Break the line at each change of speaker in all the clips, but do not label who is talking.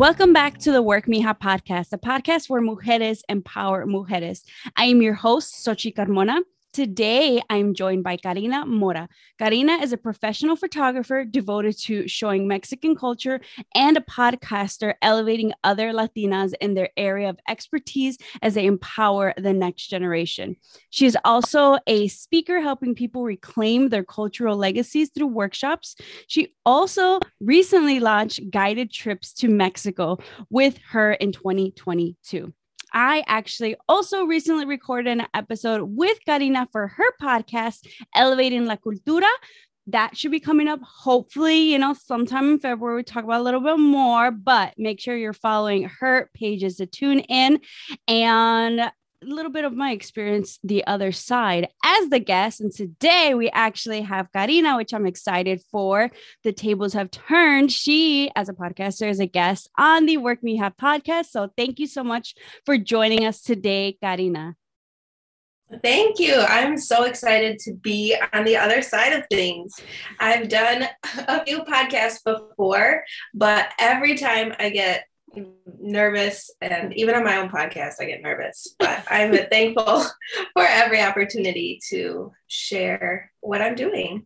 Welcome back to the Work Mija podcast, a podcast where mujeres empower mujeres. I am your host, Sochi Carmona. Today, I'm joined by Karina Mora. Karina is a professional photographer devoted to showing Mexican culture and a podcaster elevating other Latinas in their area of expertise as they empower the next generation. She is also a speaker helping people reclaim their cultural legacies through workshops. She also recently launched guided trips to Mexico with her in 2022. I actually also recently recorded an episode with Karina for her podcast, Elevating la Cultura. That should be coming up hopefully, you know, sometime in February. We talk about a little bit more, but make sure you're following her pages to tune in. And little bit of my experience the other side as the guest. And today we actually have Karina, which I'm excited for. The tables have turned. She, as a podcaster, is a guest on the Work Mija podcast. So thank you so much for joining us today, Karina.
Thank you. I'm so excited to be on the other side of things. I've done a few podcasts before, but every time I get nervous and even on my own podcast i get nervous but i'm thankful for every opportunity to share what i'm doing.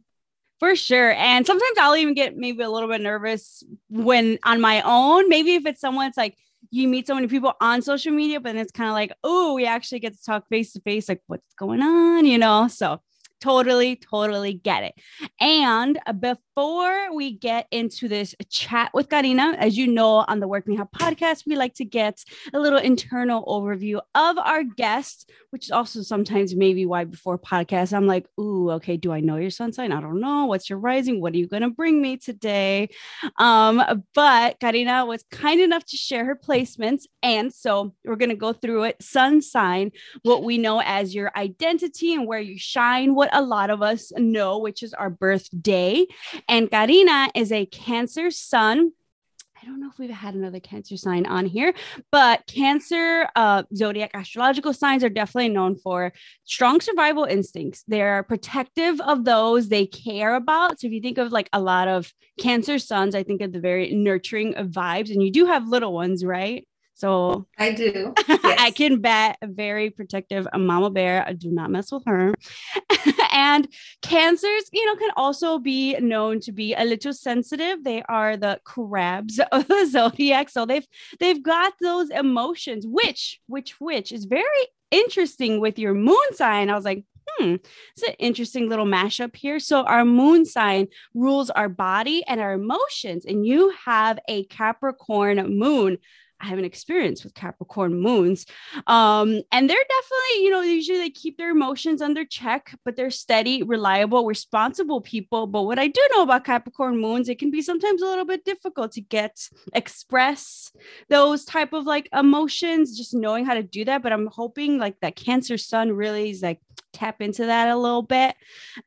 For sure. And sometimes i'll even get maybe a little bit nervous when on my own. Maybe if it's someone it's like you meet so many people on social media but then it's kind of like oh we actually get to talk face to face like what's going on? You know? So totally, totally get it. And before we get into this chat with Karina, as you know, on the Work Me Mija podcast, we like to get a little internal overview of our guests, which is also sometimes maybe why before podcasts, I'm like, ooh, okay, do I know your sun sign? I don't know. What's your rising? What are you going to bring me today? Um, but Karina was kind enough to share her placements. And so we're going to go through it sun sign, what we know as your identity and where you shine, what a lot of us know, which is our birthday. And Karina is a Cancer sun. I don't know if we've had another Cancer sign on here, but Cancer uh, zodiac astrological signs are definitely known for strong survival instincts. They're protective of those they care about. So if you think of like a lot of Cancer suns, I think of the very nurturing vibes, and you do have little ones, right? So
I do.
Yes. I can bet a very protective mama bear. I do not mess with her. and cancers, you know, can also be known to be a little sensitive. They are the crabs of the zodiac. So they've they've got those emotions, which which which is very interesting with your moon sign. I was like, hmm, it's an interesting little mashup here. So, our moon sign rules our body and our emotions, and you have a Capricorn moon. I have an experience with Capricorn moons. Um, and they're definitely, you know, usually they keep their emotions under check, but they're steady, reliable, responsible people. But what I do know about Capricorn moons, it can be sometimes a little bit difficult to get express those type of like emotions, just knowing how to do that. But I'm hoping like that Cancer Sun really is like tap into that a little bit.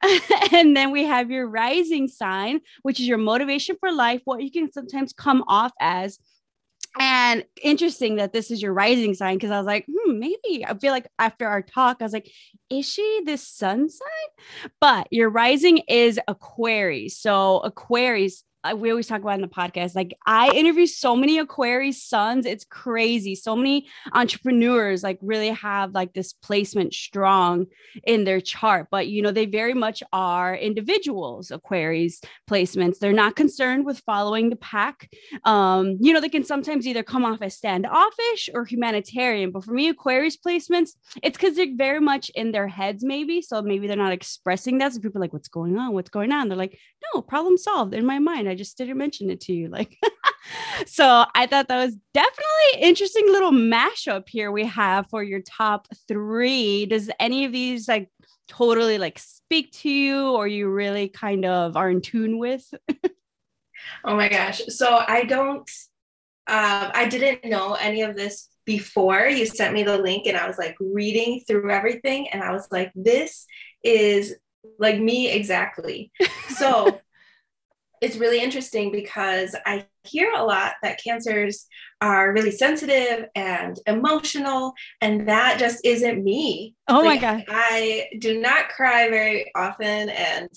and then we have your rising sign, which is your motivation for life, what you can sometimes come off as and interesting that this is your rising sign because I was like, hmm, maybe I feel like after our talk, I was like, is she this sun sign? But your rising is Aquarius. So Aquarius we always talk about in the podcast. Like I interview so many Aquarius suns, it's crazy. So many entrepreneurs like really have like this placement strong in their chart, but you know they very much are individuals. Aquarius placements. They're not concerned with following the pack. Um, you know they can sometimes either come off as standoffish or humanitarian. But for me, Aquarius placements, it's because they're very much in their heads, maybe. So maybe they're not expressing that. So people are like, "What's going on? What's going on?" They're like, "No, problem solved in my mind." I just didn't mention it to you. Like, so I thought that was definitely interesting little mashup here we have for your top three. Does any of these like totally like speak to you or you really kind of are in tune with?
oh my gosh. So I don't, um, I didn't know any of this before you sent me the link and I was like reading through everything and I was like, this is like me exactly. So it's really interesting because I hear a lot that cancers are really sensitive and emotional, and that just isn't me.
Oh like, my God.
I do not cry very often, and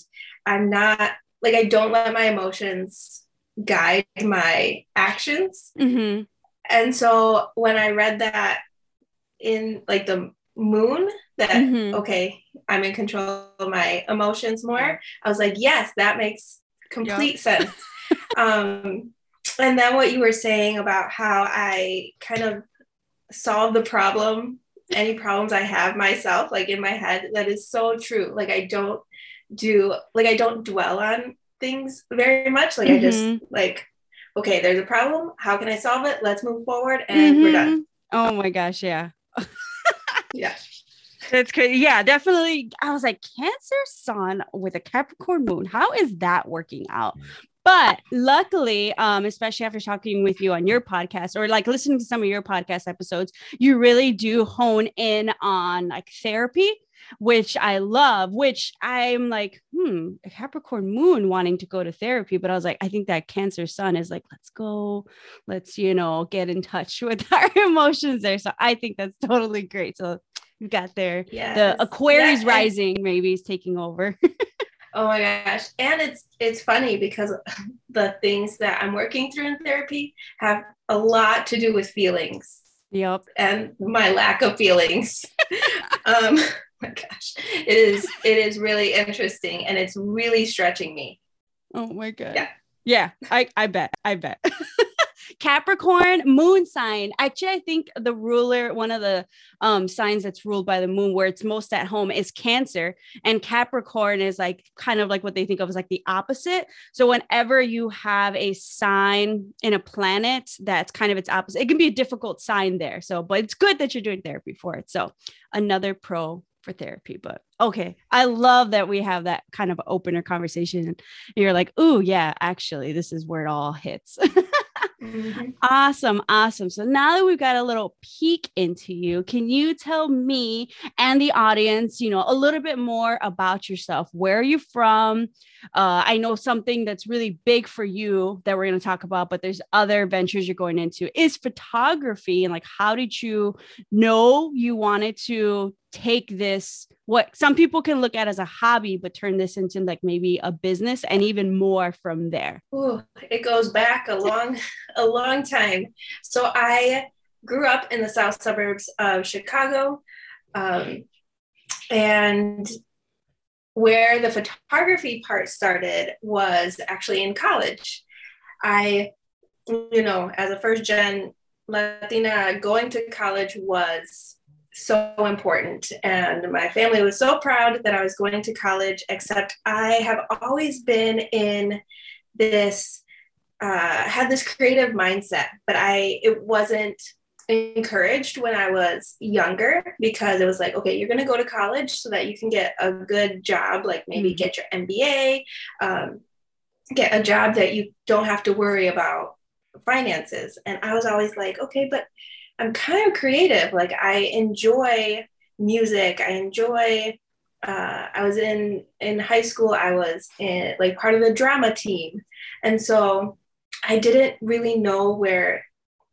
I'm not like, I don't let my emotions guide my actions.
Mm-hmm.
And so when I read that in like the moon, that
Mhm.
okay, I'm in control of my emotions more, I was like, yes, that makes complete sense. um, and then what you were saying about how I kind of solve the problem, any problems I have myself, like in my head, that is so true. Like I don't do, like I don't dwell on things very much. Like I just
Mhm.
like, okay, there's a problem. How can I solve it? Let's move forward, and we're done.
Oh my gosh, yeah.
Yeah.
That's crazy. Yeah, definitely. I was like, Cancer Sun with a Capricorn moon. How is that working out? But luckily, um, especially after talking with you on your podcast or like listening to some of your podcast episodes, you really do hone in on like therapy, which I love, which I'm like, hmm, a Capricorn moon wanting to go to therapy. But I was like, I think that Cancer Sun is like, let's go, let's, you know, get in touch with our emotions there. So I think that's totally great. So you got there.
Yeah.
The Aquarius rising maybe is taking over.
Oh my gosh. And it's it's funny because the things that I'm working through in therapy have a lot to do with feelings
yep.
and my lack of feelings. um my gosh. It is it is really interesting and it's really stretching me.
Oh my god.
Yeah.
Yeah, I I bet. I bet. Capricorn moon sign. Actually, I think the ruler, one of the um signs that's ruled by the moon where it's most at home is Cancer and Capricorn is like kind of like what they think of as like the opposite. So whenever you have a sign in a planet that's kind of its opposite, it can be a difficult sign there. So, but it's good that you're doing therapy for it. So, another pro for therapy. But okay, I love that we have that kind of opener conversation. And you're like, oh yeah, actually, this is where it all hits.
Mhm.
awesome, awesome. So now that we've got a little peek into you, can you tell me and the audience, you know, a little bit more about yourself? Where are you from? Uh, I know something that's really big for you that we're going to talk about, but there's other ventures you're going into is photography. And like, how did you know you wanted to take this what some people can look at as a hobby but turn this into like maybe a business and even more from there
Ooh, it goes back a long, a long time. So I grew up in the south suburbs of Chicago, um, and where the photography part started was actually in college. I, you know, as a first gen Latina, going to college was so important. And my family was so proud that I was going to college, except I have always been in this, uh, had this creative mindset, but I, it wasn't encouraged when I was younger because it was like, okay, you're going to go to college so that you can get a good job, like maybe
Mhm.
get your MBA, um, get a job that you don't have to worry about finances. And I was always like, okay, but I'm kind of creative. Like I enjoy music. I enjoy. Uh, I was in in high school. I was in like part of the drama team, and so I didn't really know where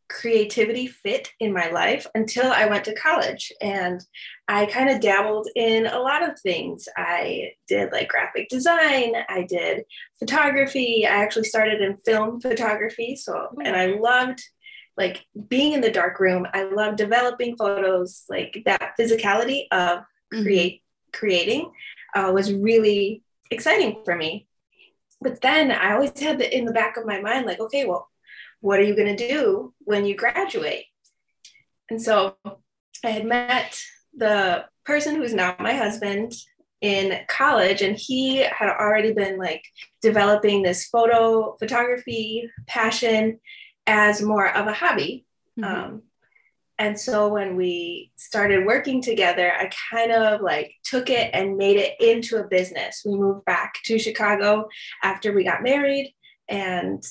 creativity fit in my life until I went to college. And I kind of dabbled in a lot of things. I did like graphic design, I did photography. I actually started in film photography. So, and I loved like being in the dark room. I love developing photos, like that physicality of create creating uh, was really exciting for me. But then I always had the, in the back of my mind, like, okay, well, what are you going to do when you graduate? And so I had met the person who's now my husband in college, and he had already been like developing this photo photography passion as more of a hobby.
Mhm.
Um, and so when we started working together, I kind of like took it and made it into a business. We moved back to Chicago after we got married, and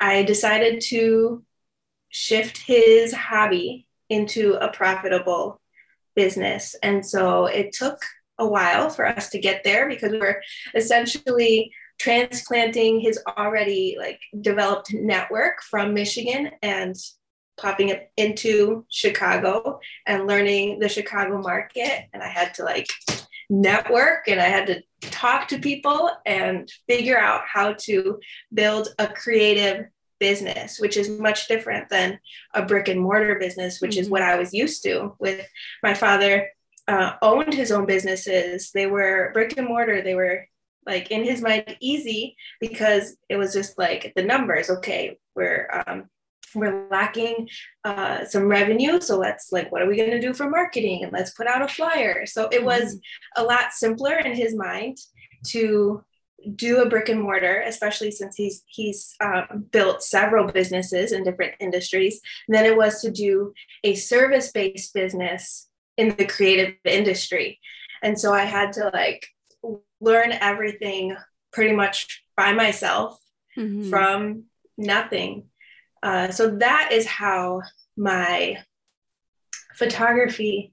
I decided to shift his hobby into a profitable business. And so it took a while for us to get there because we were essentially transplanting his already like developed network from Michigan and popping it into Chicago and learning the Chicago market. And I had to like network and I had to talk to people and figure out how to build a creative business, which is much different than a brick and mortar business, which mm-hmm. is what I was used to with my father. Uh, owned his own businesses. They were brick and mortar. They were like in his mind easy because it was just like the numbers. Okay, we're um, we're lacking uh, some revenue, so let's like what are we going to do for marketing and let's put out a flyer. So it was mm-hmm. a lot simpler in his mind to do a brick and mortar, especially since he's he's um, built several businesses in different industries, than it was to do a service based business in the creative industry. And so I had to like learn everything pretty much by myself mm-hmm. from nothing. Uh, so that is how my photography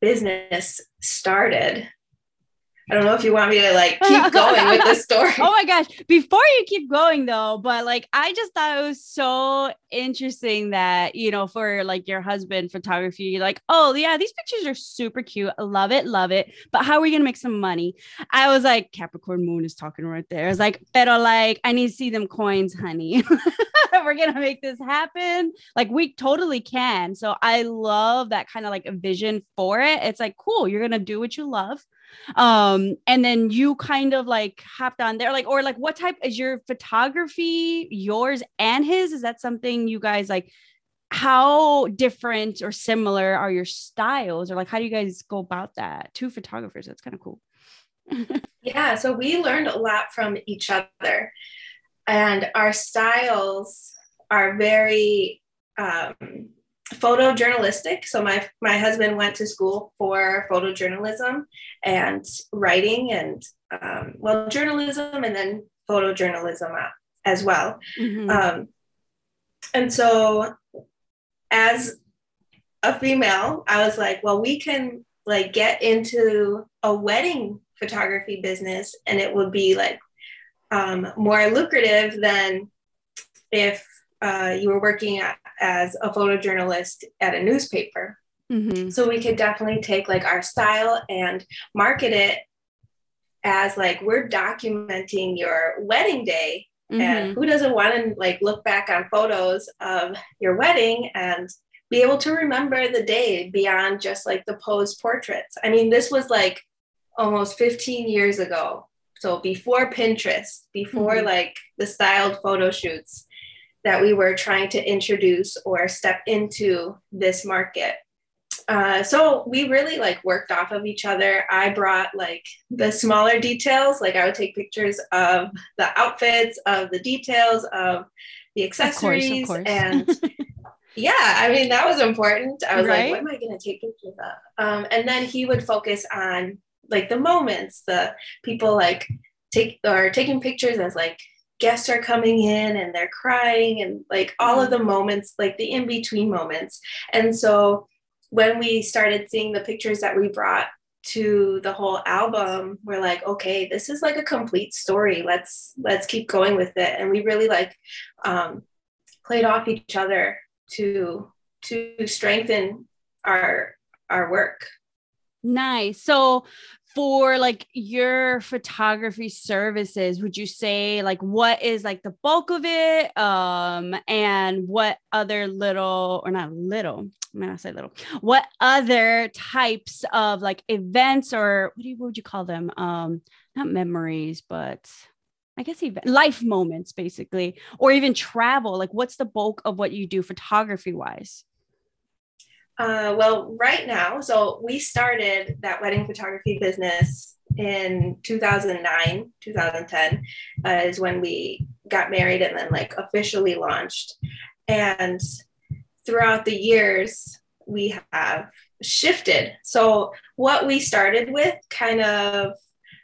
business started. I don't know if you want me to like keep going with the story.
oh my gosh. Before you keep going though, but like I just thought it was so interesting that, you know, for like your husband photography, you're like, oh yeah, these pictures are super cute. I love it, love it. But how are we gonna make some money? I was like, Capricorn moon is talking right there. I was like, pero like, I need to see them coins, honey. We're gonna make this happen. Like we totally can. So I love that kind of like a vision for it. It's like cool, you're gonna do what you love um and then you kind of like hopped on there like or like what type is your photography yours and his? Is that something you guys like how different or similar are your styles? Or like how do you guys go about that? Two photographers that's kind of cool.
Yeah so we learned a lot from each other. And our styles are very um, photojournalistic. So my my husband went to school for photojournalism and writing and um, well journalism and then photojournalism as well. Mm-hmm. Um, and so as a female, I was like, well, we can like get into a wedding photography business and it would be like um, more lucrative than if uh, you were working at, as a photojournalist at a newspaper. Mm-hmm. So we could definitely take like our style and market it as like we're documenting your wedding day. Mm-hmm. And who doesn't want to like look back on photos of your wedding and be able to remember the day beyond just like the posed portraits? I mean, this was like almost 15 years ago. So before Pinterest, before mm-hmm. like the styled photo shoots that we were trying to introduce or step into this market. Uh, so we really like worked off of each other. I brought like the smaller details, like I would take pictures of the outfits, of the details, of the accessories, of course, of course. and yeah, I mean that was important. I was right? like, what am I going to take pictures of? Um, and then he would focus on like the moments, the people like take or taking pictures as like guests are coming in and they're crying and like all of the mm-hmm. moments, like the in between moments. And so when we started seeing the pictures that we brought to the whole album we're like okay this is like a complete story let's let's keep going with it and we really like um, played off each other to to strengthen our our work
nice so for like your photography services would you say like what is like the bulk of it um and what other little or not little I'm gonna say little. What other types of like events or what do you what would you call them? Um, not memories, but I guess even life moments, basically, or even travel. Like, what's the bulk of what you do photography wise?
Uh, well, right now, so we started that wedding photography business in 2009, 2010 uh, is when we got married and then like officially launched. And throughout the years, we have shifted. So, what we started with kind of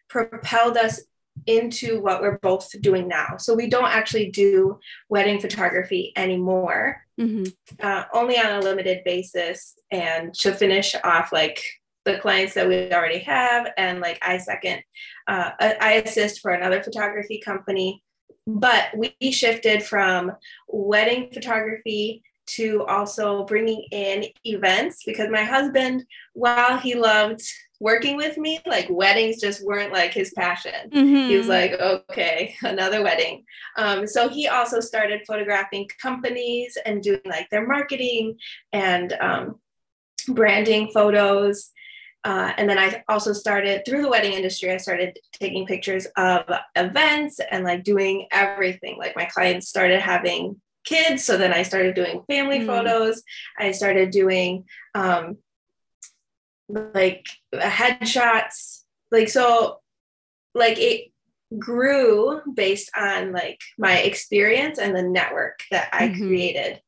propelled us into what we're both doing now. So we don't actually do wedding photography anymore, mm-hmm. uh, only on a limited basis. And to finish off, like the clients that we already have, and like I second, uh, I assist for another photography company. But we shifted from wedding photography to also bringing in events because my husband, while he loved working with me, like weddings just weren't like his passion.
Mhm.
He was like, okay, another wedding. Um, so he also started photographing companies and doing like their marketing and um, branding photos. Uh, and then I also started through the wedding industry. I started taking pictures of events and like doing everything. Like my clients started having kids, so then I started doing family
Mm.
photos. I started doing um, like headshots. Like so, like it grew based on like my experience and the network that I
Mhm.
created.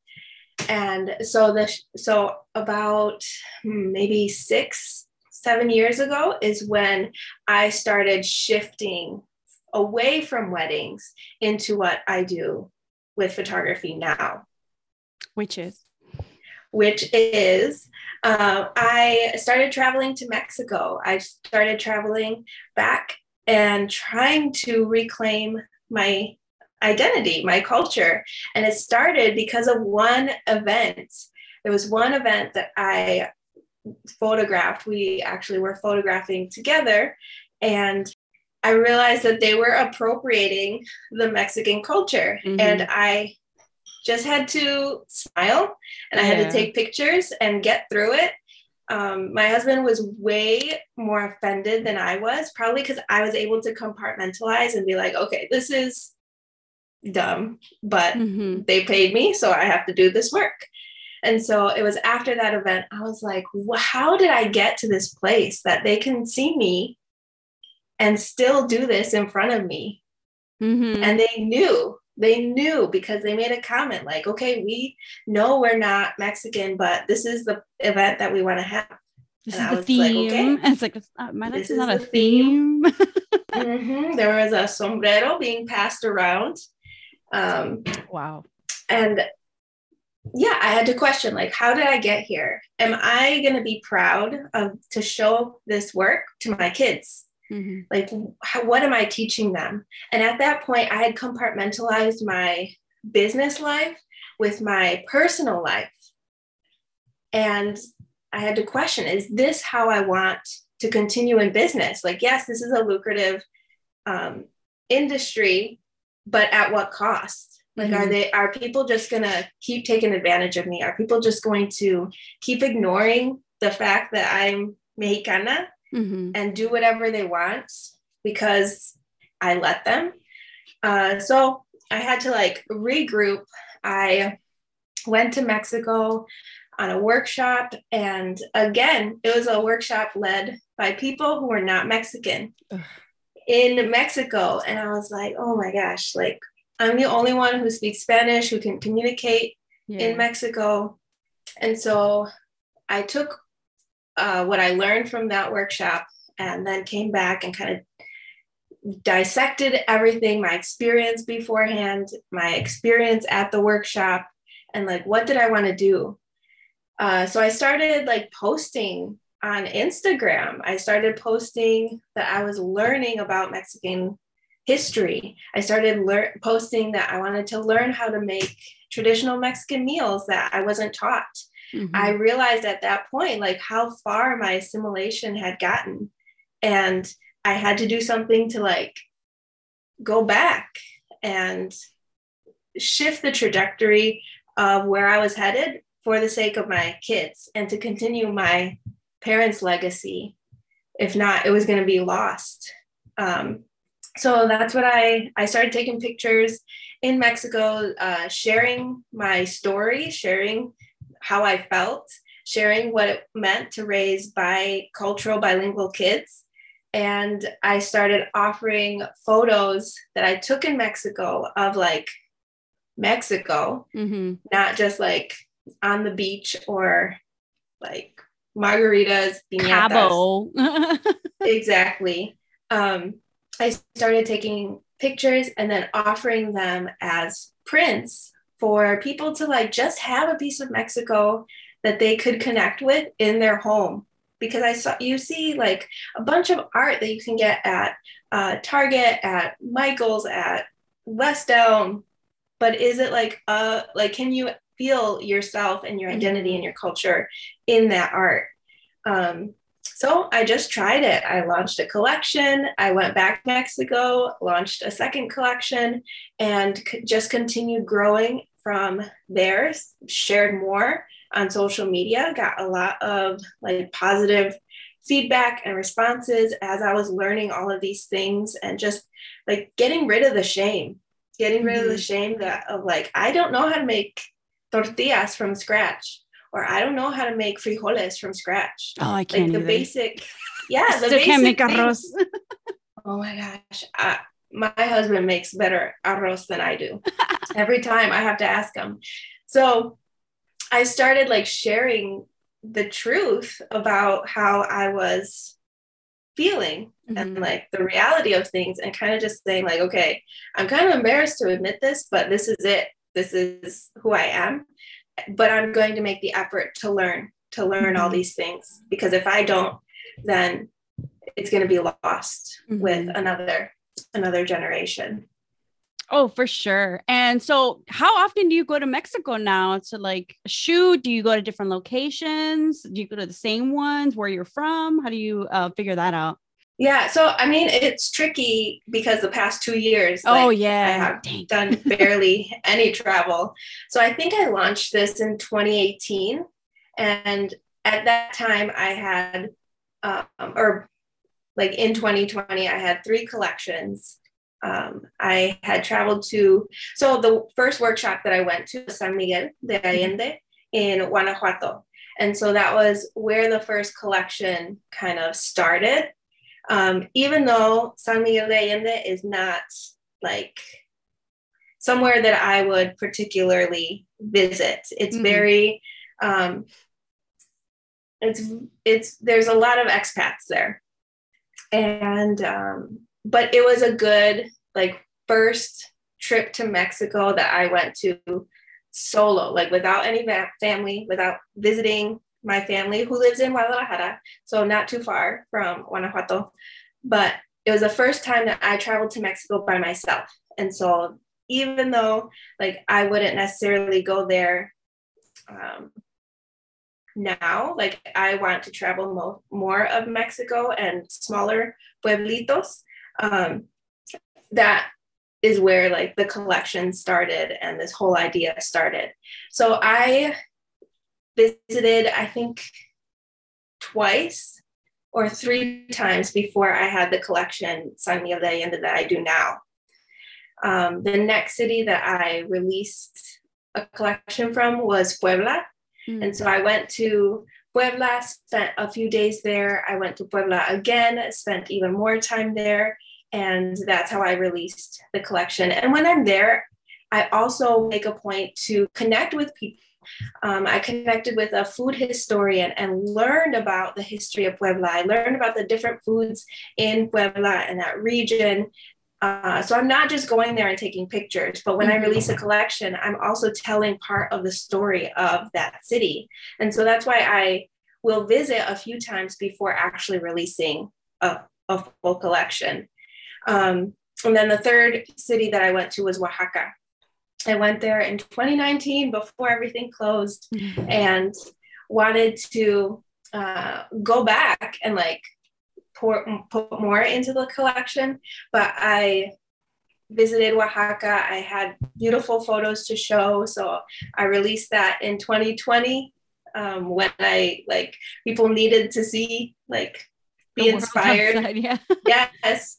And so the so about hmm, maybe six, seven years ago is when I started shifting away from weddings into what I do with photography now,
Which is.
Which is uh, I started traveling to Mexico. I started traveling back and trying to reclaim my identity, my culture. And it started because of one event. There was one event that I photographed. We actually were photographing together. And I realized that they were appropriating the Mexican culture.
Mhm.
And I just had to smile and I had
Yeah.
to take pictures and get through it. Um, my husband was way more offended than I was, probably because I was able to compartmentalize and be like, okay, this is dumb, but
Mhm.
they paid me, so I have to do this work. And so it was after that event, I was like, "Wh- how did I get to this place that they can see me and still do this in front of me?
Mhm.
And they knew, they knew because they made a comment like, okay, we know we're not Mexican, but this is the event that we want to have.
This
and
is
I
the
was like,
theme.
okay.
It's like, it's not, my life is not a
the theme.
theme.
Mhm. There was a sombrero being passed around. Um,
wow.
and yeah i had to question like how did i get here am i going to be proud of to show this work to my kids
Mhm.
like how, what am i teaching them? And at that point i had compartmentalized my business life with my personal life. And i had to question is this how i want to continue in business? Like yes this is a lucrative um, industry but at what cost? Like are
Mhm.
they are people just going to keep taking advantage of me? Are people just going to keep ignoring the fact that i'm mexicana
Mhm.
and do whatever they want because I let them. Uh, so I had to like regroup. I went to Mexico on a workshop, and again, it was a workshop led by people who were not Mexican
Ugh.
in Mexico. And I was like, oh my gosh, like I'm the only one who speaks Spanish who can communicate
Yeah.
in Mexico. And so I took uh, what I learned from that workshop and then came back and kind of dissected everything my experience beforehand, my experience at the workshop, and like, what did I want to do? Uh, so I started like posting on Instagram. I started posting that I was learning about Mexican history. I started lear- posting that I wanted to learn how to make traditional Mexican meals that I wasn't taught.
Mhm.
I realized at that point like how far my assimilation had gotten and I had to do something to like go back and shift the trajectory of where I was headed for the sake of my kids and to continue my parents' legacy. If not, it was going to be lost. Um, so that's what I I started taking pictures in Mexico, uh, sharing my story, sharing how I felt, sharing what it meant to raise bicultural, bilingual kids. And I started offering photos that I took in Mexico of like Mexico,
Mhm.
not just like on the beach or like margaritas, piñatas.
Cabo.
Exactly. Um, I started taking pictures and then offering them as prints for people to like just have a piece of Mexico that they could connect with in their home. Because I saw you see like a bunch of art that you can get at uh, Target, at Michael's, at West Elm, but is it like uh like can you feel yourself and your identity and your culture in that art? Um, so I just tried it. I launched a collection. I went back to Mexico, launched a second collection, and c- just continued growing from there. Shared more on social media, got a lot of like positive feedback and responses as I was learning all of these things and just like getting rid of the shame, getting rid mm-hmm. of the mm-hmm. shame that of like, I don't know how to make tortillas from scratch or I don't know how to make frijoles from scratch.
Oh, I can't.
Like the
either.
basic, yeah, the
Still basic can't make arroz.
oh my gosh, I, my husband makes better arroz than I do. Every time I have to ask him. So I started like sharing the truth about how I was feeling mm-hmm. and like the reality of things and kind of just saying like okay i'm kind of embarrassed to admit this but this is it this is who i am but i'm going to make the effort to learn to learn mm-hmm. all these things because if i don't then it's going to be lost mm-hmm. with another another generation
Oh, for sure. And so, how often do you go to Mexico now to like shoot? Do you go to different locations? Do you go to the same ones where you're from? How do you uh, figure that out?
Yeah, so I mean, it's tricky because the past two years,
oh like, yeah,
I have Dang. done barely any travel. So I think I launched this in 2018, and at that time I had, um, or like in 2020, I had three collections um, I had traveled to, so the first workshop that I went to was San Miguel de Allende in Guanajuato. And so that was where the first collection kind of started. Um, even though San Miguel de Allende is not like somewhere that I would particularly visit, it's mm-hmm. very, um, it's, it's, there's a lot of expats there. And um, but it was a good like first trip to Mexico that I went to solo, like without any family, without visiting my family who lives in Guadalajara, so not too far from Guanajuato. But it was the first time that I traveled to Mexico by myself. And so even though like I wouldn't necessarily go there um, now, like I want to travel mo- more of Mexico and smaller pueblitos um, that is where like the collection started and this whole idea started. So I visited, I think, twice or three times before I had the collection San Miguel de Allende that I do now. Um, the next city that I released a collection from was Puebla. Mm. And so I went to Puebla, spent a few days there. I went to Puebla again, spent even more time there. And that's how I released the collection. And when I'm there, I also make a point to connect with people. Um, I connected with a food historian and learned about the history of Puebla. I learned about the different foods in Puebla and that region. Uh, so I'm not just going there and taking pictures, but when I mm-hmm. release a collection, I'm also telling part of the story of that city. And so that's why I will visit a few times before actually releasing a, a full collection. Um, and then the third city that I went to was Oaxaca. I went there in 2019 before everything closed mm-hmm. and wanted to uh, go back and like pour, put more into the collection. But I visited Oaxaca. I had beautiful photos to show. So I released that in 2020 um, when I like people needed to see like be inspired. Outside, yeah. yes.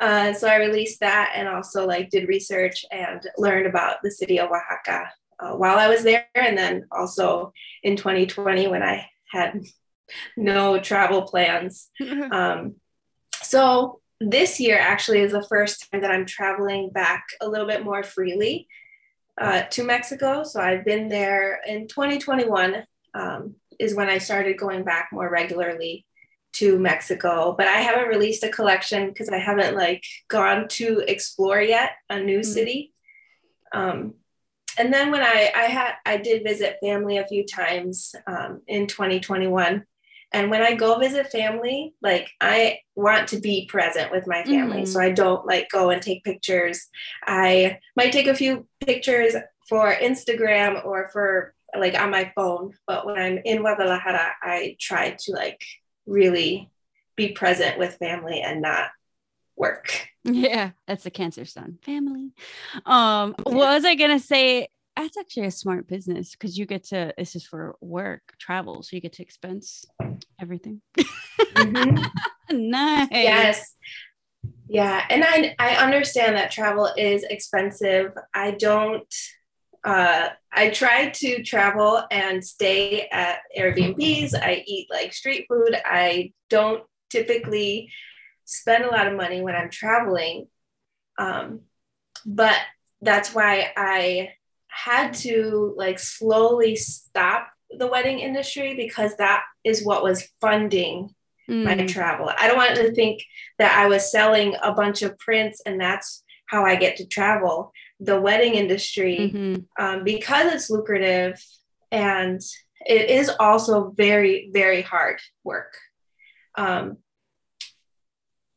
Uh, so I released that and also like did research and learned about the city of Oaxaca uh, while I was there. And then also in 2020 when I had no travel plans. um, so this year actually is the first time that I'm traveling back a little bit more freely uh, to Mexico. So I've been there in 2021 um, is when I started going back more regularly to Mexico, but I haven't released a collection because I haven't like gone to explore yet a new mm-hmm. city. Um, and then when I I had I did visit family a few times um, in 2021, and when I go visit family, like I want to be present with my family, mm-hmm. so I don't like go and take pictures. I might take a few pictures for Instagram or for like on my phone, but when I'm in Guadalajara, I try to like really be present with family and not work.
Yeah, that's the cancer sun family. Um, what was I gonna say? That's actually a smart business because you get to this is for work travel, so you get to expense everything. Mm-hmm. nice.
Yes. Yeah, and I I understand that travel is expensive. I don't uh, I try to travel and stay at Airbnbs. I eat like street food. I don't typically spend a lot of money when I'm traveling. Um, but that's why I had to like slowly stop the wedding industry because that is what was funding mm. my travel. I don't want to think that I was selling a bunch of prints and that's how I get to travel. The wedding industry, mm-hmm. um, because it's lucrative and it is also very, very hard work. Um,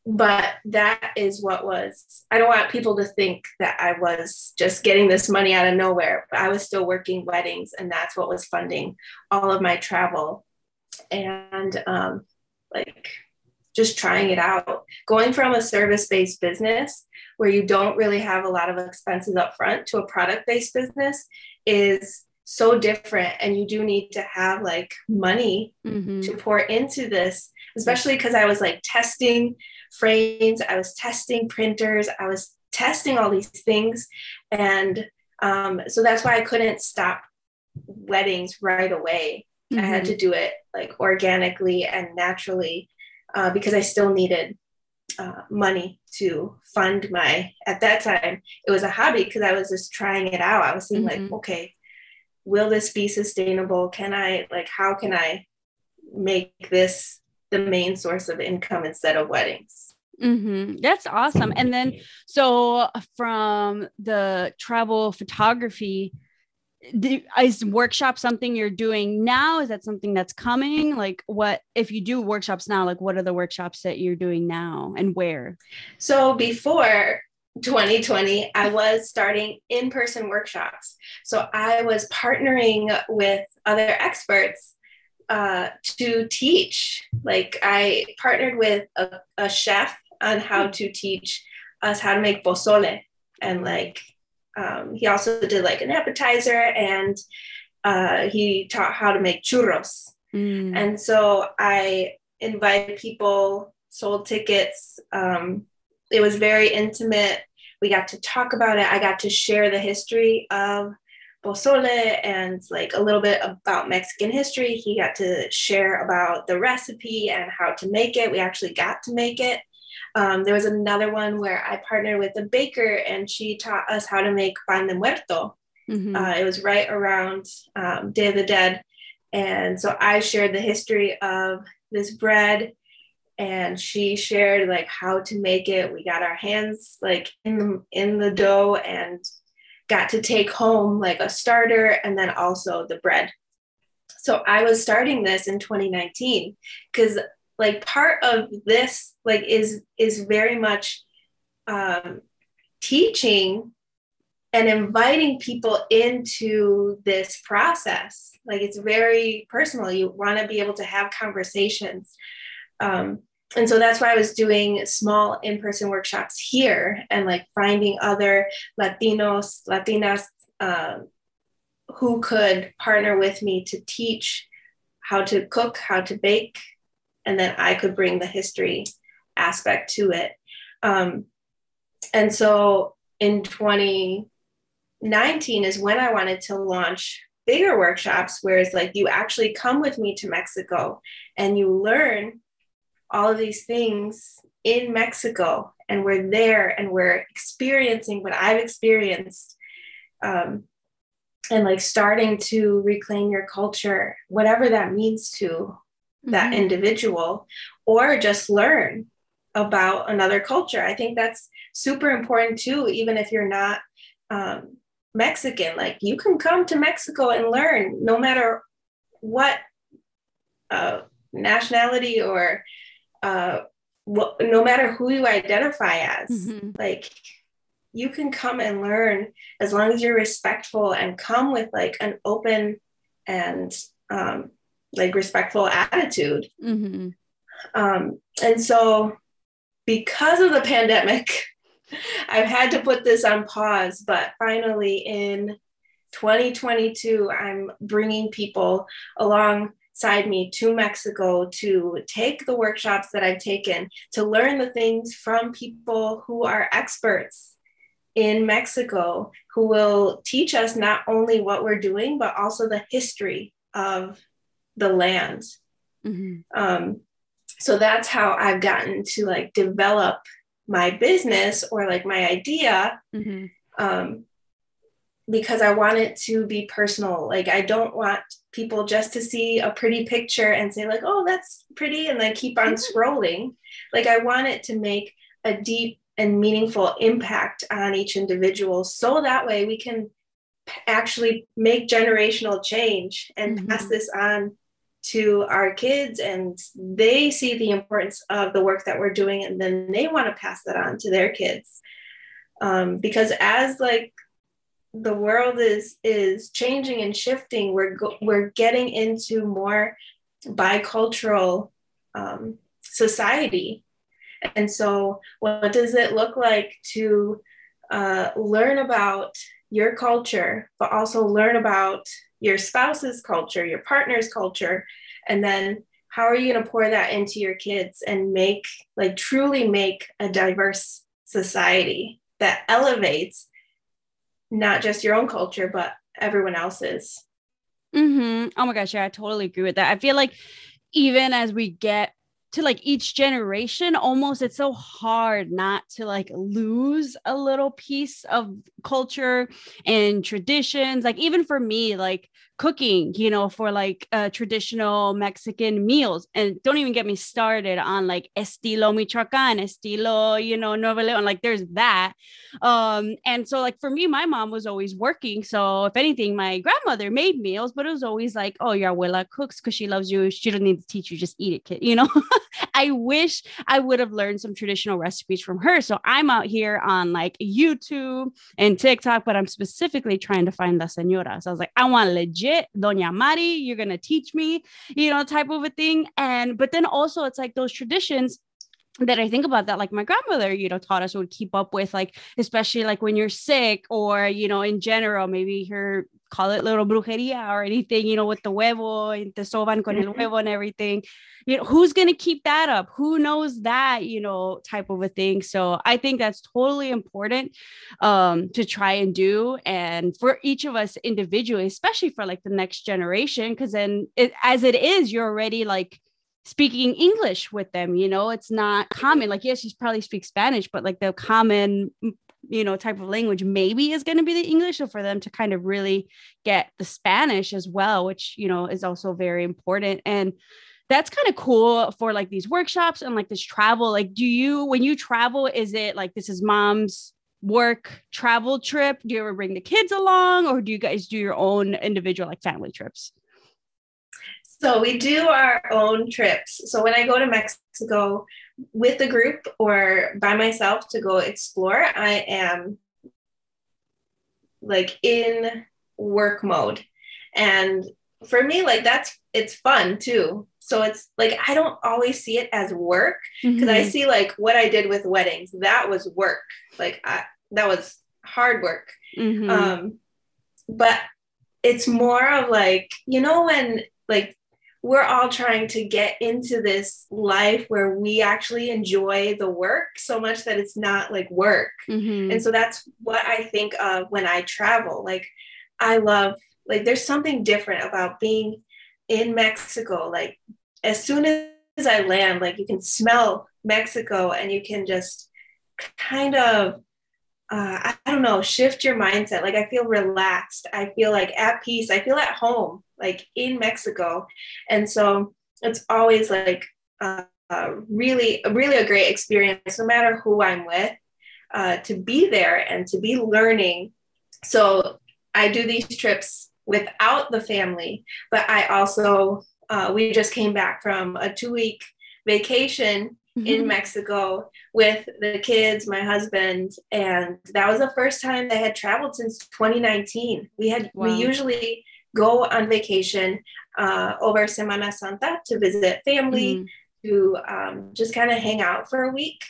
but that is what was i don't want people to think that i was just getting this money out of nowhere but i was still working weddings and that's what was funding all of my travel and um, like just trying it out going from a service-based business where you don't really have a lot of expenses up front to a product-based business is so different and you do need to have like money mm-hmm. to pour into this especially because i was like testing frames, I was testing printers, I was testing all these things. And um, so that's why I couldn't stop weddings right away. Mm-hmm. I had to mm-hmm. do it like organically and naturally uh, because I still needed uh, money to fund my, at that time, it was a hobby because I was just trying it out. I was seeing mm-hmm. like, okay, will this be sustainable? Can I, like, how can I make this the main source of income instead of weddings.
Mm-hmm. That's awesome. And then, so from the travel photography, is workshop something you're doing now? Is that something that's coming? Like, what if you do workshops now? Like, what are the workshops that you're doing now and where?
So, before 2020, I was starting in person workshops. So, I was partnering with other experts uh, to teach. Like I partnered with a, a chef on how to teach us how to make pozole, and like um, he also did like an appetizer, and uh, he taught how to make churros. Mm. And so I invited people, sold tickets. Um, it was very intimate. We got to talk about it. I got to share the history of pozole and like a little bit about Mexican history. He got to share about the recipe and how to make it. We actually got to make it. Um, there was another one where I partnered with a baker and she taught us how to make pan de muerto. Mm-hmm. Uh, it was right around um, Day of the Dead. And so I shared the history of this bread and she shared like how to make it. We got our hands like in the, in the dough and got to take home like a starter and then also the bread. So I was starting this in 2019 because like part of this like is is very much um, teaching and inviting people into this process. Like it's very personal. You want to be able to have conversations. Um, and so that's why I was doing small in-person workshops here and like finding other Latinos, Latinas um, who could partner with me to teach how to cook, how to bake, and then I could bring the history aspect to it. Um, and so in 2019 is when I wanted to launch bigger workshops where it's like you actually come with me to Mexico and you learn all of these things in Mexico and we're there and we're experiencing what I've experienced um, and like starting to reclaim your culture, whatever that means to mm-hmm. that individual, or just learn about another culture. I think that's super important too, even if you're not um, Mexican. Like you can come to Mexico and learn no matter what uh, nationality or uh, no matter who you identify as, mm-hmm. like you can come and learn as long as you're respectful and come with like an open and um, like respectful attitude. Mm-hmm. Um, and so, because of the pandemic, I've had to put this on pause, but finally in 2022, I'm bringing people alongside me to Mexico to take the workshops that I've taken, to learn the things from people who are experts in Mexico, who will teach us not only what we're doing, but also the history of the land. Mm-hmm. Um, so that's how I've gotten to like develop my business or like my idea mm-hmm. um, because I want it to be personal. Like I don't want people just to see a pretty picture and say like, oh, that's pretty, and then keep on mm-hmm. scrolling. Like I want it to make a deep and meaningful impact on each individual, so that way we can actually make generational change and mm-hmm. pass this on to our kids and they see the importance of the work that we're doing and then they want to pass that on to their kids um, because as like the world is is changing and shifting. We're go- we're getting into more bicultural um, society. And so what does it look like to uh, learn about your culture but also learn about your spouse's culture, your partner's culture, and then how are you going to pour that into your kids and make like truly make a diverse society that elevates not just your own culture but everyone else's.
Mm-hmm. oh my gosh. Yeah i totally agree with that. I feel like even as we get to like each generation almost it's so hard not to like lose a little piece of culture and traditions. Like even for me like cooking you know for like uh, traditional mexican meals. And don't even get me started on like estilo michoacan estilo you know nuevo leon like there's that. Um and so like for me my mom was always working. So if anything my grandmother made meals but it was always like oh your abuela cooks because she loves you. She doesn't need to teach you. Just eat it kid you know I wish I would have learned some traditional recipes from her. So I'm out here on like YouTube and TikTok, but I'm specifically trying to find La Senora. So I was like, I want legit Doña Mari, you're going to teach me, you know, type of a thing. And, but then also it's like those traditions that I think about that, like my grandmother, you know, taught us would keep up with, like, especially like when you're sick or, you know, in general, maybe her call it little brujeria or anything, you know, with the huevo and the soban con el mm-hmm. huevo and everything. You know, who's going to keep that up? Who knows that, you know, type of a thing. So I think that's totally important um, to try and do. And for each of us individually, especially for like the next generation, because then it, as it is, you're already like, speaking English with them. You know, it's not common. Like, yes, you probably speak Spanish, but like the common, you know, type of language maybe is going to be the English. So for them to kind of really get the Spanish as well, which, you know, is also very important. And that's kind of cool for like these workshops and like this travel. Like, do you, when you travel, is it like this is mom's work travel trip? Do you ever bring the kids along or do you guys do your own individual like family trips?
So we do our own trips. So when I go to Mexico with a group or by myself to go explore, I am like in work mode. And for me, like that's it's fun too. So it's like I don't always see it as work because mm-hmm. I see like what I did with weddings. That was work. Like I, that was hard work. Mm-hmm. Um, but it's more of like you know when like we're all trying to get into this life where we actually enjoy the work so much that it's not like work. Mm-hmm. And so that's what I think of when I travel. Like, I love, like, there's something different about being in Mexico. Like, as soon as I land, like, you can smell Mexico and you can just kind of uh, I, I, don't know, shift your mindset. Like I feel relaxed. I feel like at peace. I feel at home like in Mexico. And so it's always like uh, uh, really, really a great experience, no matter who I'm with, uh, to be there and to be learning. So I do these trips without the family, but I also, uh, we just came back from a two week vacation mm-hmm. in Mexico with the kids, my husband, and that was the first time they had traveled since 2019. We had wow. we usually go on vacation uh, over Semana Santa to visit family. Mm-hmm. to um, just kind of hang out for a week.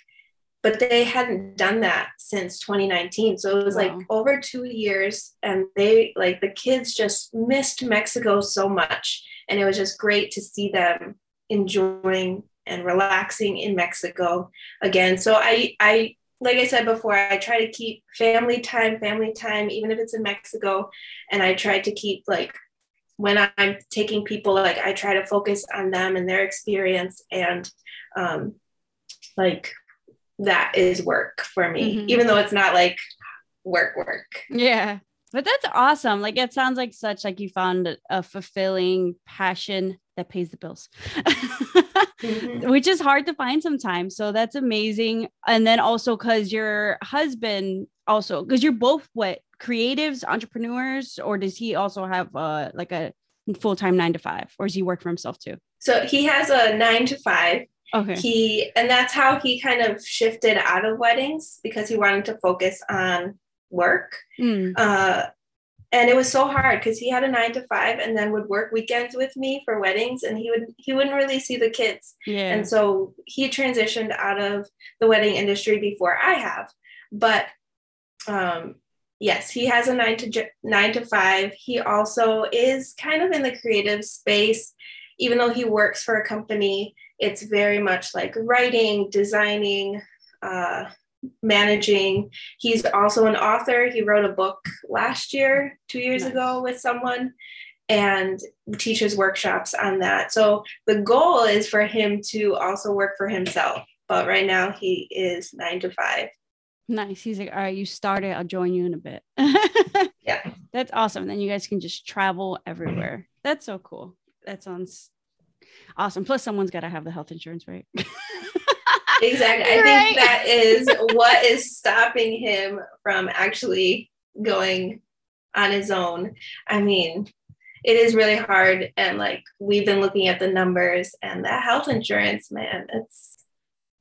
But they hadn't done that since 2019. So it was wow. like over two years, and they like the kids just missed Mexico so much. And it was just great to see them enjoying and relaxing in Mexico again. So I, I, like I said before, I try to keep family time, family time, even if it's in Mexico. And I try to keep like when I'm taking people, like I try to focus on them and their experience and um, like that is work for me, mm-hmm. even though it's not like work work.
Yeah. But that's awesome. Like it sounds like such like you found a fulfilling passion that pays the bills. mm-hmm. Which is hard to find sometimes. So that's amazing. And then also cuz your husband also cuz you're both what creatives, entrepreneurs or does he also have uh like a full-time 9 to 5 or does he work for himself too?
So he has a 9 to 5
Okay.
He and that's how he kind of shifted out of weddings because he wanted to focus on work. Mm. Uh, and it was so hard because he had a nine to five and then would work weekends with me for weddings and he would he wouldn't really see the kids.
Yeah.
and so he transitioned out of the wedding industry before i have. But um yes he has a nine to nine to five. He also is kind of in the creative space. Even though he works for a company it's very much like writing designing uh, managing. He's also an author. He wrote a book last year, two years nice. ago, with someone and teaches workshops on that. So the goal is for him to also work for himself. But right now he is nine to five.
Nice. He's like, all right, you started. I'll join you in a bit.
yeah.
That's awesome. Then you guys can just travel everywhere. That's so cool. That sounds awesome. Plus, someone's got to have the health insurance, right?
Exactly. I right. think that is what is stopping him from actually going on his own. I mean, it is really hard. And like we've been looking at the numbers and the health insurance, man, it's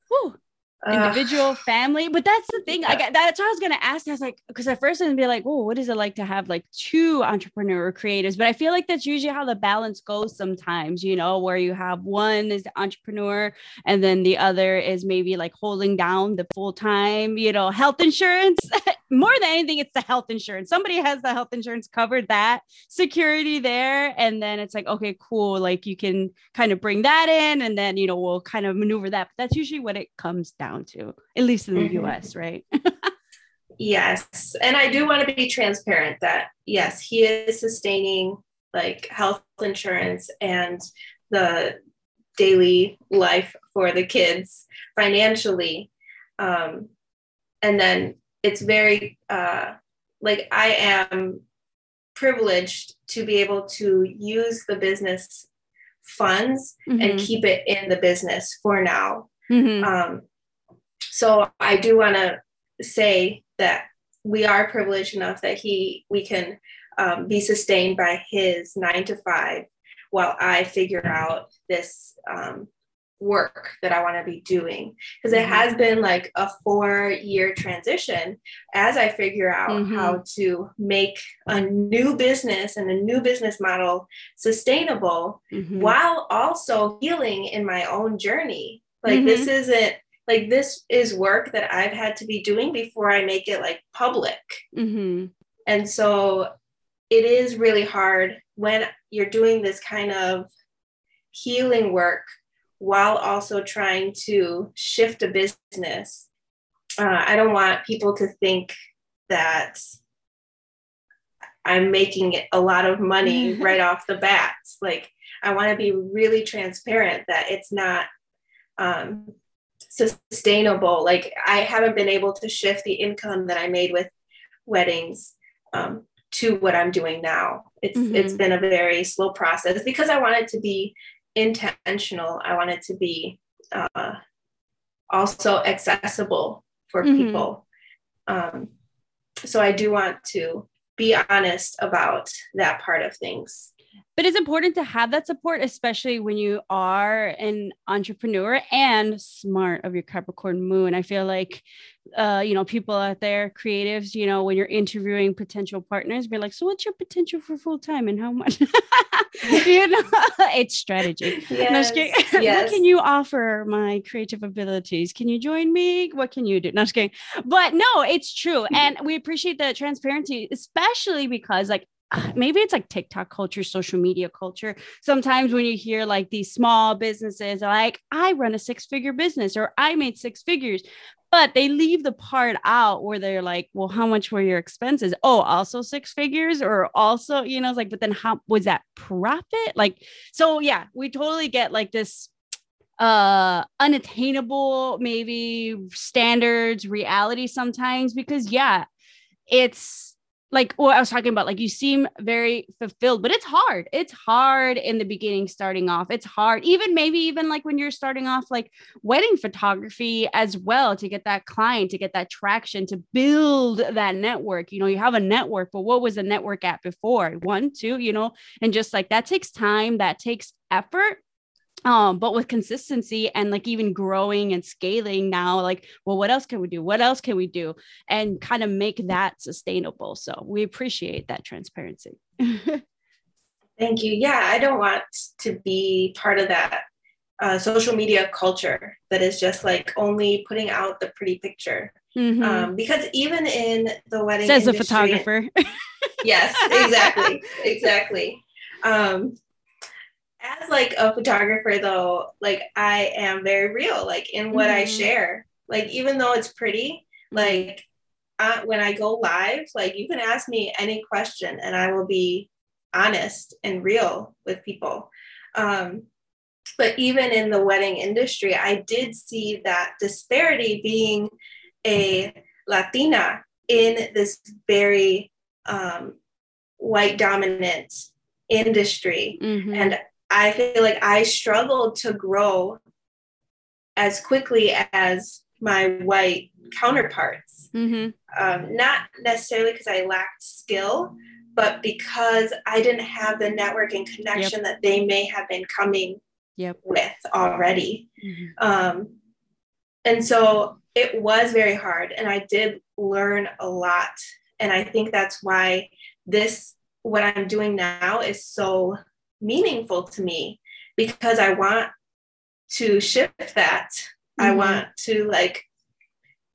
Whew Uh, individual family but that's the thing I got that's what I was gonna ask I was like because at first I'd be like oh what is it like to have like two entrepreneur creators but I feel like that's usually how the balance goes sometimes you know where you have one is the entrepreneur and then the other is maybe like holding down the full-time you know health insurance more than anything it's the health insurance somebody has the health insurance covered that security there and then it's like okay cool like you can kind of bring that in and then you know we'll kind of maneuver that but that's usually what it comes down to, at least in the mm-hmm. US, right?
yes. And I do want to be transparent that, yes, he is sustaining like health insurance and the daily life for the kids financially. Um, and then it's very, uh, like, I am privileged to be able to use the business funds mm-hmm. and keep it in the business for now. Mm-hmm. Um, so I do want to say that we are privileged enough that he we can um, be sustained by his nine to five while I figure out this um, work that I want to be doing because it mm-hmm. has been like a four year transition as I figure out mm-hmm. how to make a new business and a new business model sustainable mm-hmm. while also healing in my own journey. Like this mm-hmm. isn't like this is work that I've had to be doing before I make it like public. Mm-hmm. And so it is really hard when you're doing this kind of healing work while also trying to shift a business. Uh, I don't want people to think that I'm making a lot of money right off the bat. Like, I want to be really transparent that it's not um, sustainable. Like I haven't been able to shift the income that I made with weddings um, to what I'm doing now. It's mm-hmm. it's been a very slow process because I want it to be intentional. I want it to be uh, also accessible for mm-hmm. people. Um, so I do want to be honest about that part of things.
But it's important to have that support especially when you are an entrepreneur and smart of your capricorn moon. I feel like uh, you know people out there creatives you know when you're interviewing potential partners be like so what's your potential for full time and how much? You know it's strategy.
Yes,
yes. what can you offer my creative abilities? Can you join me? What can you do? Not kidding. But no it's true. And we appreciate the transparency especially because like maybe it's like TikTok culture, social media culture. Sometimes when you hear like these small businesses like, I run a six figure business or I made six figures, but they leave the part out where they're like, well, how much were your expenses? Oh, also six figures, or also, you know, it's like, but then how was that profit? Like, so yeah, we totally get like this uh unattainable maybe standards reality sometimes because yeah it's like what I was talking about, like you seem very fulfilled, but it's hard. It's hard in the beginning, starting off. It's hard, even maybe even like when you're starting off, like wedding photography as well, to get that client, to get that traction, to build that network. You know, you have a network, but what was the network at before? One, two, you know, and just like that takes time, that takes effort um but with consistency and like even growing and scaling now like well what else can we do? What else can we do? And kind of make that sustainable. So we appreciate that transparency.
Thank you. Yeah i don't want to be part of that uh, social media culture that is just like only putting out the pretty picture. Mm-hmm. um, because even in the wedding
says industry, a photographer.
Yes exactly exactly. Um, as like a photographer though like i am very real like in what mm-hmm. i share like even though it's pretty like uh, when i go live like you can ask me any question and i will be honest and real with people um, but even in the wedding industry i did see that disparity being a latina in this very um, white dominant industry mm-hmm. and I feel like I struggled to grow as quickly as my white counterparts. Mm-hmm. Um, not necessarily because I lacked skill, but because I didn't have the network and connection yep. that they may have been coming yep. with already. Mm-hmm. Um, and so it was very hard, and I did learn a lot. And I think that's why this, what I'm doing now, is so meaningful to me because I want to shift that. Mm-hmm. I want to like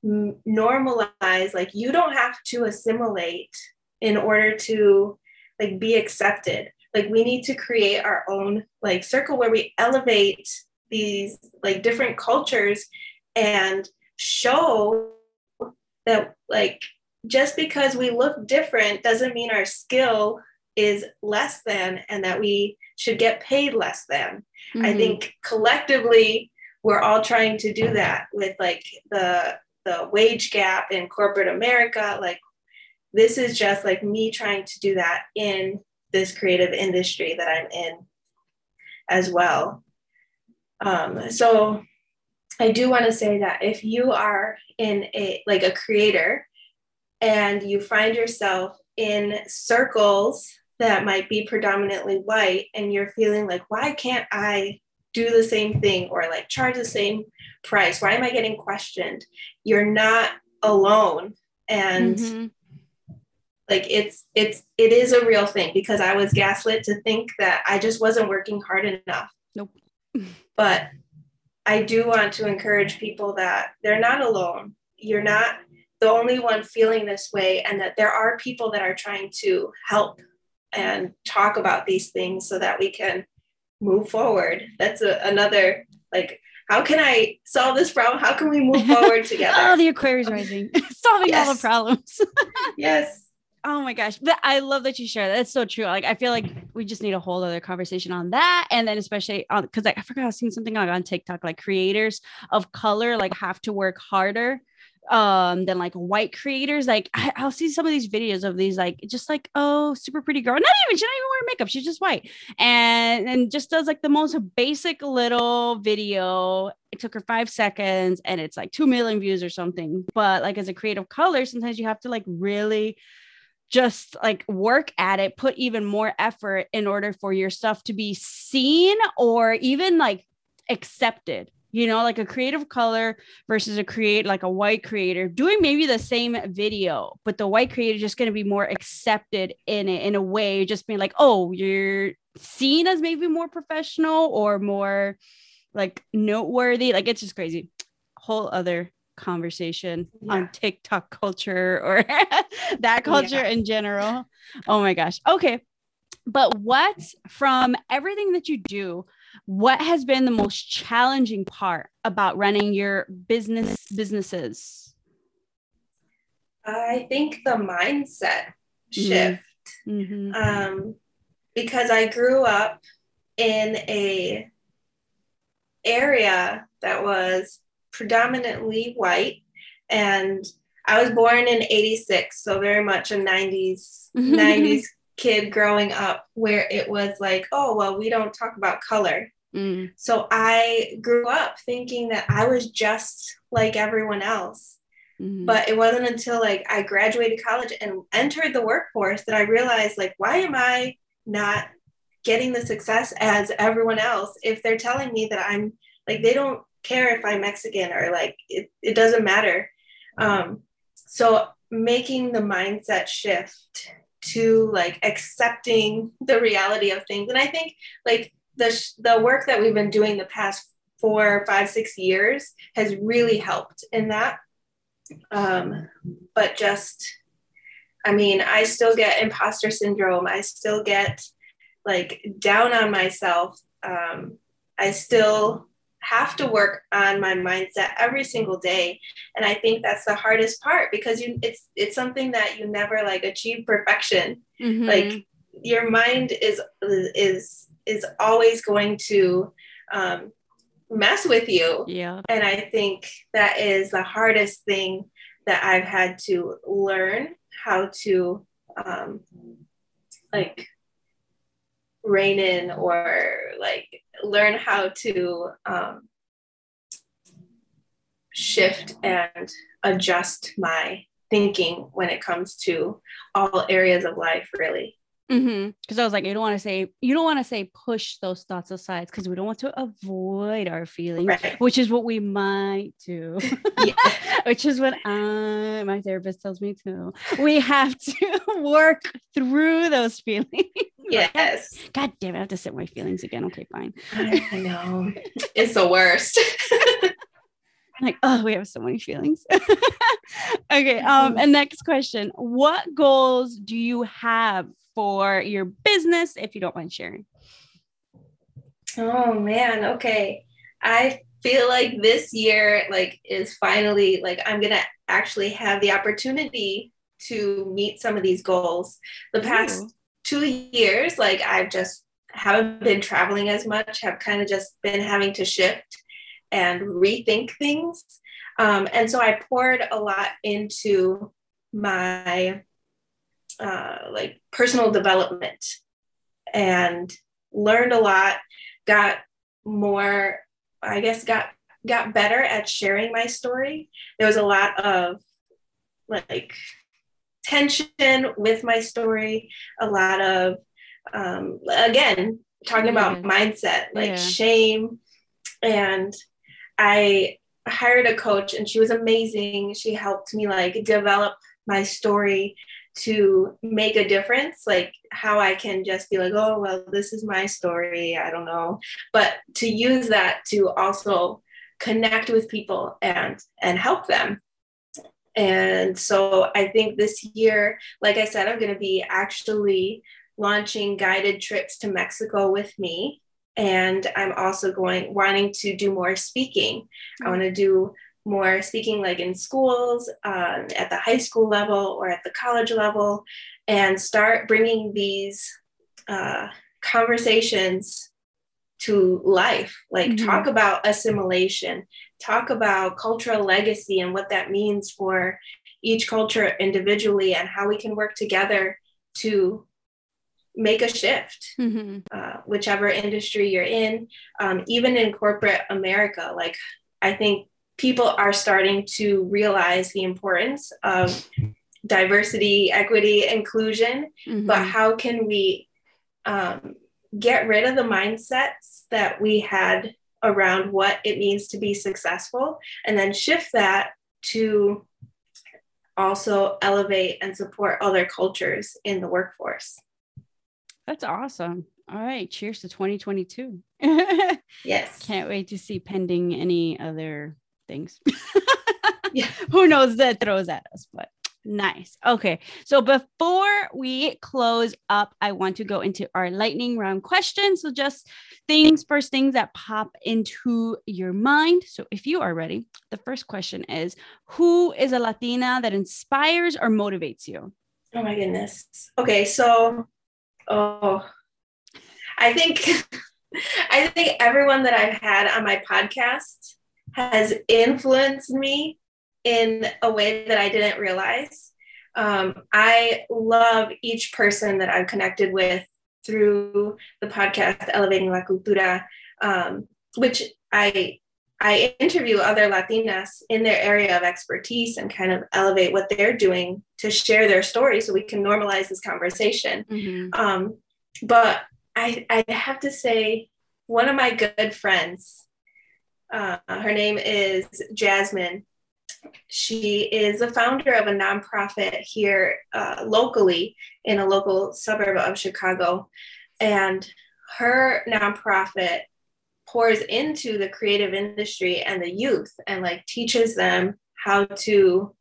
normalize like you don't have to assimilate in order to like be accepted. Like we need to create our own like circle where we elevate these like different cultures and show that like just because we look different doesn't mean our skill is less than and that we should get paid less than. Mm-hmm. I think collectively we're all trying to do that with like the the wage gap in corporate America. Like this is just like me trying to do that in this creative industry that I'm in as well. Um, so I do want to say that if you are in a like a creator and you find yourself in circles that might be predominantly white and you're feeling like why can't i do the same thing or like charge the same price? Why am i getting questioned? You're not alone. And mm-hmm. like it's it's it is a real thing because i was gaslit to think that i just wasn't working hard enough.
Nope.
But i do want to encourage people that they're not alone. You're not the only one feeling this way and that there are people that are trying to help and talk about these things so that we can move forward. That's a, another like how can I solve this problem? How can we move forward together?
oh, the Aquarius rising, solving yes. all the problems.
yes.
Oh my gosh. But I love that you share that. It's so true. Like I feel like we just need a whole other conversation on that. And then especially on because like, I forgot I was seeing something like on TikTok, like creators of color like have to work harder um than like white creators like I, will see some of these videos of these like just like oh super pretty girl not even she don't even wear makeup she's just white. And and just does like the most basic little video. It took her five seconds and it's like two million views or something. But like as a creative color sometimes you have to like really just like work at it, put even more effort in order for your stuff to be seen or even like accepted. You know, like a creative color versus a create like a white creator doing maybe the same video, but the white creator just going to be more accepted in it in a way, just being like, oh, you're seen as maybe more professional or more like noteworthy. Like it's just crazy. Whole other conversation yeah. on TikTok culture or that culture yeah. in general. Oh my gosh. Okay. But what from everything that you do, what has been the most challenging part about running your business businesses?
I think the mindset mm-hmm. shift. Mm-hmm. Um, because I grew up in a area that was predominantly white and I was born in 86 so very much a 90s 90s kid growing up where it was like oh well we don't talk about color mm. so I grew up thinking that I was just like everyone else mm-hmm. but it wasn't until like I graduated college and entered the workforce that I realized like why am I not getting the success as everyone else if they're telling me that I'm like they don't care if I'm Mexican or like it, it doesn't matter. Um, so making the mindset shift to like accepting the reality of things. And I think like the, sh- the work that we've been doing the past four, five, six years has really helped in that. Um, but just, I mean, I still get imposter syndrome. I still get like down on myself. Um, I still have to work on my mindset every single day. And i think that's the hardest part because you it's it's something that you never like achieve perfection. Mm-hmm. like your mind is is is always going to um, mess with you.
Yeah.
And i think that is the hardest thing that i've had to learn how to um, like rein in or like learn how to um, shift and adjust my thinking when it comes to all areas of life really
because mm-hmm. I was like, you don't want to say you don't want to say push those thoughts aside because we don't want to avoid our feelings, right. which is what we might do. yeah. which is what I my therapist tells me too. We have to work through those feelings.
Yes.
God damn it, I have to sit my feelings again. Okay, fine.
I know. it's the worst.
like, oh, we have so many feelings. okay. Um, mm-hmm. and next question. What goals do you have for your business if you don't mind sharing?
Oh man, okay. I feel like this year like is finally like I'm going to actually have the opportunity to meet some of these goals. The past Ooh. 2 years like I've just haven't been traveling as much, have kind of just been having to shift and rethink things. Um, and so I poured a lot into my uh, like personal development and learned a lot got more i guess got got better at sharing my story. There was a lot of like tension with my story a lot of um, again talking about mindset like yeah. shame. And i hired a coach and she was amazing. She helped me like develop my story to make a difference like how i can just be like oh well this is my story i don't know. But to use that to also connect with people and and help them. And so i think this year like i said i'm going to be actually launching guided trips to mexico with me. And i'm also going wanting to do more speaking. I mm. want to do more speaking like in schools um, at the high school level or at the college level and start bringing these uh, conversations to life like mm-hmm. talk about assimilation talk about cultural legacy and what that means for each culture individually and how we can work together to make a shift mm-hmm. uh, whichever industry you're in um, even in corporate america like i think people are starting to realize the importance of diversity, equity, inclusion,
Mhm.
but how can we um, get rid of the mindsets that we had around what it means to be successful and then shift that to also elevate and support other cultures in the workforce.
That's awesome. All right. Cheers to 2022.
Yes.
Can't wait to see pending any other things.
Yeah.
Who knows that throws at us, but nice. Okay. So before we close up, I want to go into our lightning round questions. So just things, first things that pop into your mind. So if you are ready, the first question is Who is a Latina that inspires or motivates you?
Oh my goodness. Okay, so oh I think I think everyone that I've had on my podcast has influenced me in a way that I didn't realize. Um, I love each person that I've connected with through the podcast Elevating La Cultura, um, which I I interview other Latinas in their area of expertise and kind of elevate what they're doing to share their story so we can normalize this conversation.
Mhm.
Um, but I, I have to say, one of my good friends, uh, her name is Jasmine. She is the founder of a nonprofit here uh, locally in a local suburb of Chicago. And her nonprofit pours into the creative industry and the youth and like teaches them how to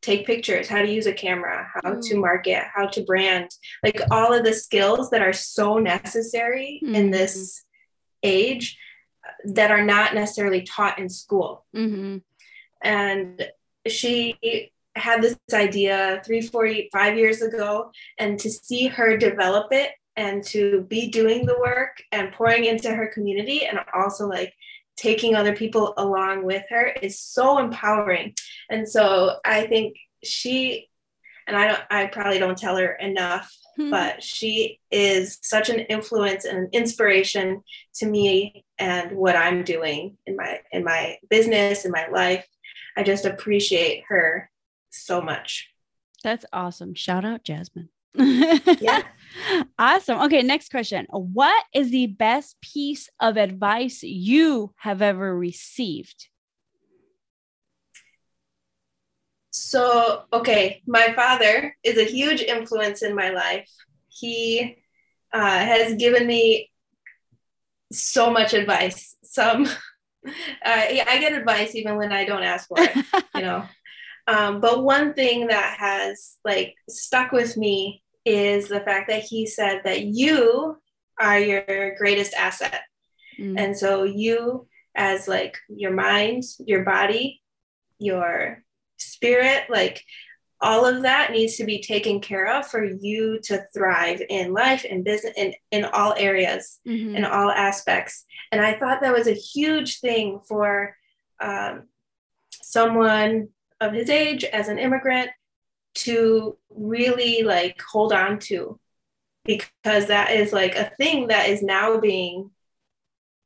take pictures, how to use a camera, how to
Mm.
market, how to brand, like all of the skills that are so necessary in
Mhm.
this age that are not necessarily taught in school.
Mhm.
And she had this idea three, four, five years ago, and to see her develop it and to be doing the work and pouring into her community and also like taking other people along with her is so empowering. And so I think she and I don't I probably don't tell her enough,
Hmm.
but she is such an influence and an inspiration to me and what I'm doing in my in my business in my life. I just appreciate her so much.
That's awesome. Shout out Jasmine.
Yeah.
awesome. Okay, next question. What is the best piece of advice you have ever received?
So, okay, my father is a huge influence in my life. He uh, has given me so much advice. Some, uh, I get advice even when I don't ask for it, you know. Um, but one thing that has like stuck with me is the fact that he said that you are your greatest asset.
Mm.
And so you as like your mind, your body, your spirit, like all of that needs to be taken care of for you to thrive in life and business in, in all areas
Mhm.
in all aspects. And I thought that was a huge thing for um, someone of his age as an immigrant to really like hold on to because that is like a thing that is now being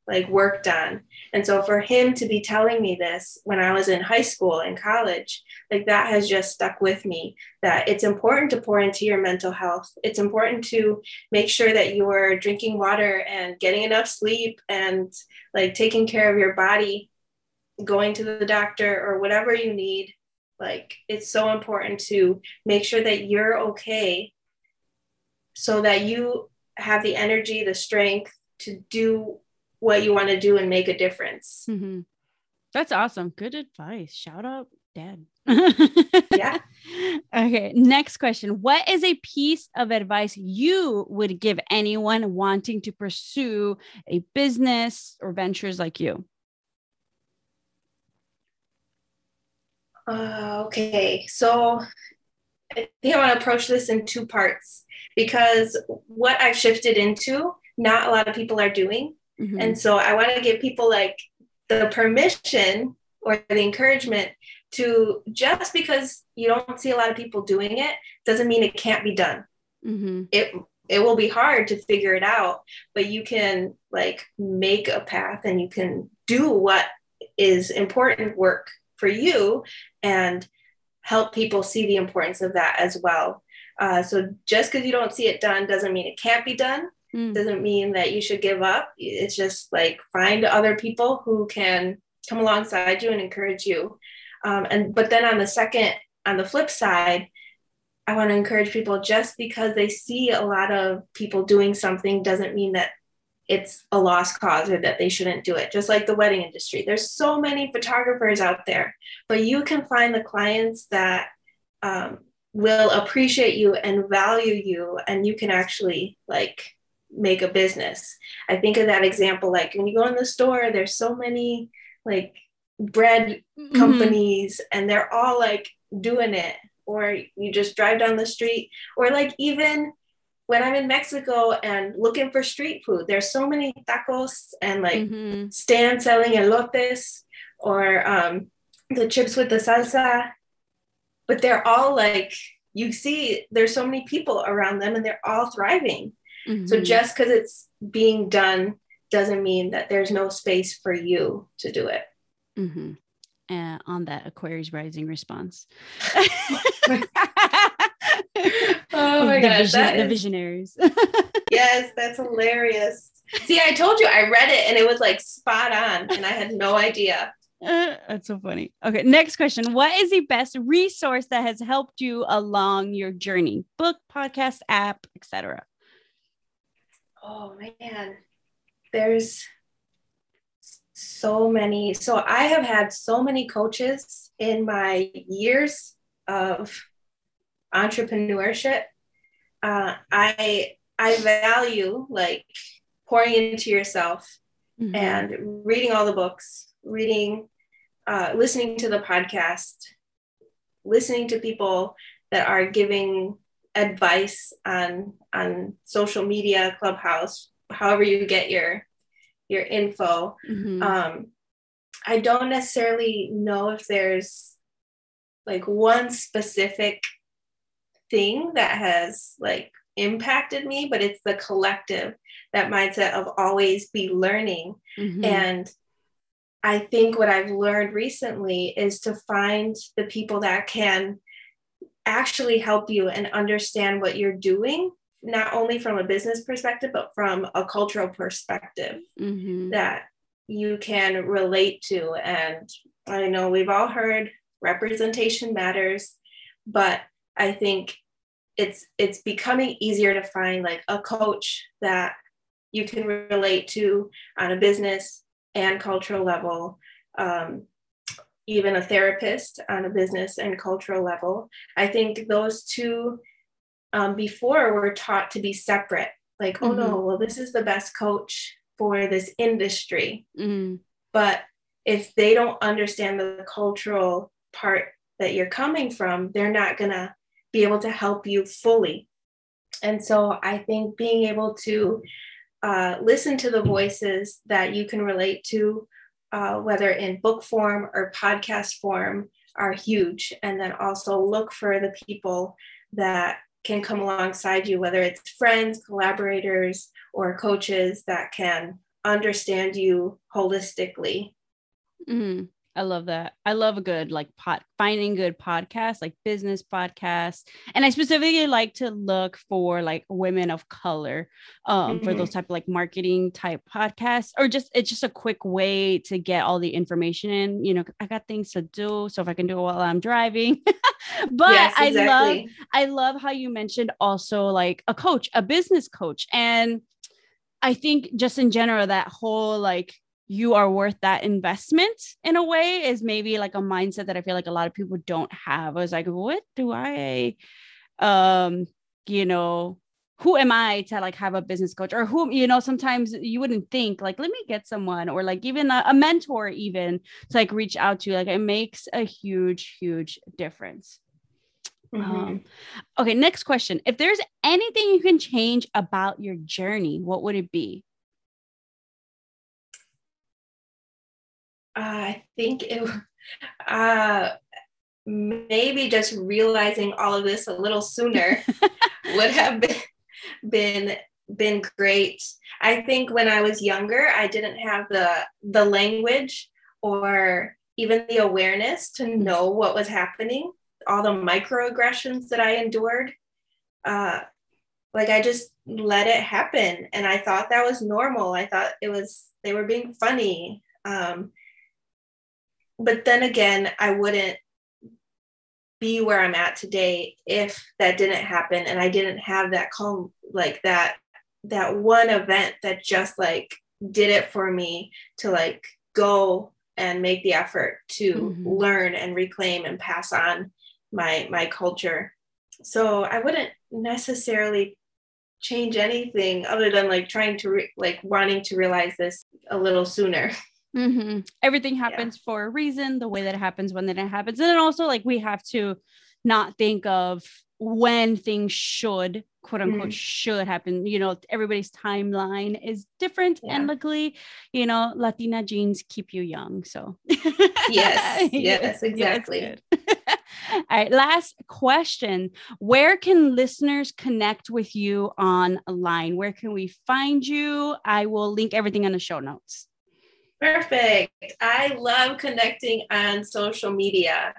like work done. And so for him to be telling me this when I was in high school and college, like that has just stuck with me that it's important to pour into your mental health. It's important to make sure that you're drinking water and getting enough sleep and like taking care of your body, going to the doctor or whatever you need. Like it's so important to make sure that you're okay so that you have the energy, the strength to do what you want to do and make a difference.
Mhm. That's awesome. Good advice. Shout out, Dad.
Yeah.
Okay. Next question. What is a piece of advice you would give anyone wanting to pursue a business or ventures like you?
Uh, okay, so I think I want to approach this in two parts because what I've shifted into, not a lot of people are doing.
Mhm.
And so I want to give people like the permission or the encouragement to just because you don't see a lot of people doing it doesn't mean it can't be done.
Mhm.
It it will be hard to figure it out, but you can like make a path and you can do what is important work for you and help people see the importance of that as well. Uh, so just because you don't see it done doesn't mean it can't be done. Mm. Doesn't mean that you should give up. It's just like find other people who can come alongside you and encourage you. Um, and but then on the second, on the flip side, I want to encourage people just because they see a lot of people doing something doesn't mean that it's a lost cause or that they shouldn't do it. Just like the wedding industry, there's so many photographers out there, but you can find the clients that um, will appreciate you and value you, and you can actually like make a business. I think of that example like when you go in the store, there's so many like bread mm-hmm. companies, and they're all like doing it or you just drive down the street or like even when I'm in Mexico and looking for street food, there's so many tacos and like mm-hmm. stands selling elotes or um, the chips with the salsa, but they're all like you see. There's so many people around them, and they're all thriving. Mm-hmm. So just because it's being done doesn't mean that there's no space for you to do it.
Mm-hmm uh, on that Aquarius rising response.
oh my
the
gosh,
vision, the visionaries.
yes, that's hilarious. See, I told you I read it and it was like spot on, and I had no idea.
Uh, that's so funny. Okay, next question. What is the best resource that has helped you along your journey? Book, podcast, app, etc.
Oh man, there's so many. So I have had so many coaches in my years of entrepreneurship. Uh, I I value like pouring into yourself mm-hmm. and reading all the books, reading, uh, listening to the podcast, listening to people that are giving advice on on social media, Clubhouse, however you get your your info. Mm-hmm. Um, I don't necessarily know if there's like one specific thing that has like impacted me, but it's the collective, that mindset of always be learning. Mm-hmm. And I think what I've learned recently is to find the people that can actually help you and understand what you're doing not only from a business perspective, but from a cultural perspective mm-hmm. that you can relate to. And I know we've all heard representation matters, but I think it's it's becoming easier to find like a coach that you can relate to on a business and cultural level um, even a therapist on a business and cultural level i think those two um, before we're taught to be separate like mm-hmm. oh no mm-hmm. well this is the best coach for this industry mm-hmm. but if they don't understand the cultural part that you're coming from they're not going to be able to help you fully and so i think being able to uh, listen to the voices that you can relate to uh, whether in book form or podcast form are huge and then also look for the people that can come alongside you, whether it's friends, collaborators, or coaches that can understand you holistically.
Mm-hmm. I love that. I love a good like pot finding good podcasts, like business podcasts. And I specifically like to look for like women of color um mm-hmm. for those mm-hmm. type of like marketing type podcasts or just it's just a quick way to get all the information in. You know, I got things to do. So if I can do it while I'm driving. but yes, exactly. I love I love how you mentioned also like a coach, a business coach. And I think just in general, that whole like you are worth that investment in a way is maybe like a mindset that I feel like a lot of people don't have. I was like, what do I, um, you know, who am I to like have a business coach or who, you know, sometimes you wouldn't think like, let me get someone or like even a, a mentor, even to like reach out to, like it makes a huge, huge difference. Mm-hmm. Um, okay, next question. If there's anything you can change about your journey, what would it be?
I think it uh, maybe just realizing all of this a little sooner would have been been been great. I think when I was younger, I didn't have the the language or even the awareness to know what was happening. all the microaggressions that I endured. Uh, like I just let it happen, and I thought that was normal. I thought it was they were being funny. Um, but then again, I wouldn't be where I'm at today if that didn't happen and I didn't have that calm like that that one event that just like did it for me to like go and make the effort to mm-hmm. learn and reclaim and pass on my my culture so i wouldn't necessarily change anything other than like trying to re- like wanting to realize this a little sooner
mm-hmm. everything happens yeah. for a reason the way that it happens when it happens. And then also like we have to not think of when things should quote unquote mm. should happen. You know everybody's timeline is different yeah. and luckily you know latina genes keep you young so.
Yes yes exactly.
All right last question. Where can listeners connect with you online? Where can we find you? I will link everything in the show notes
perfect i love connecting on social media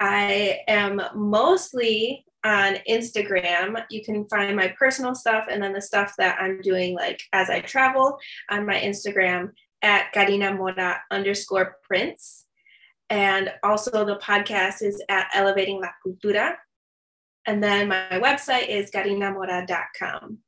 I am mostly on Instagram. You can find my personal stuff and then the stuff that I'm doing like as I travel on my Instagram at Karina Mora underscore prints. And also the podcast is at Elevating La Cultura. And then my website is karinamora.com.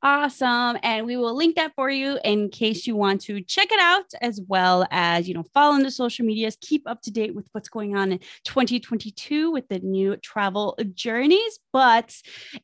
Awesome. And we will link that for you in case you want to check it out, as well as, you know, follow on the social medias, keep up to date with what's going on in 2022 with the new travel journeys. But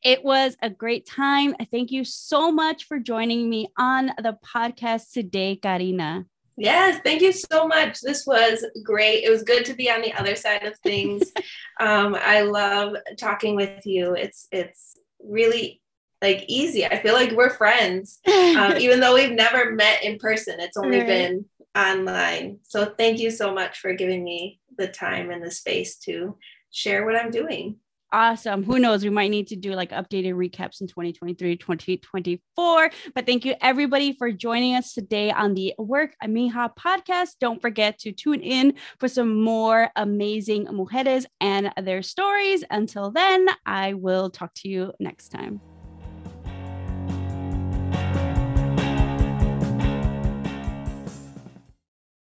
it was a great time. Thank you so much for joining me on the podcast today, Karina.
Yes, thank you so much. This was great. It was good to be on the other side of things. um, I love talking with you. It's it's really like easy. I feel like we're friends, um, even though we've never met in person. It's only right. been online. So thank you so much for giving me the time and the space to share what I'm doing.
Awesome. Who knows? We might need to do like updated recaps in 2023, 2024. But thank you everybody for joining us today on the Work Amiha podcast. Don't forget to tune in for some more amazing mujeres and their stories. Until then, I will talk to you next time.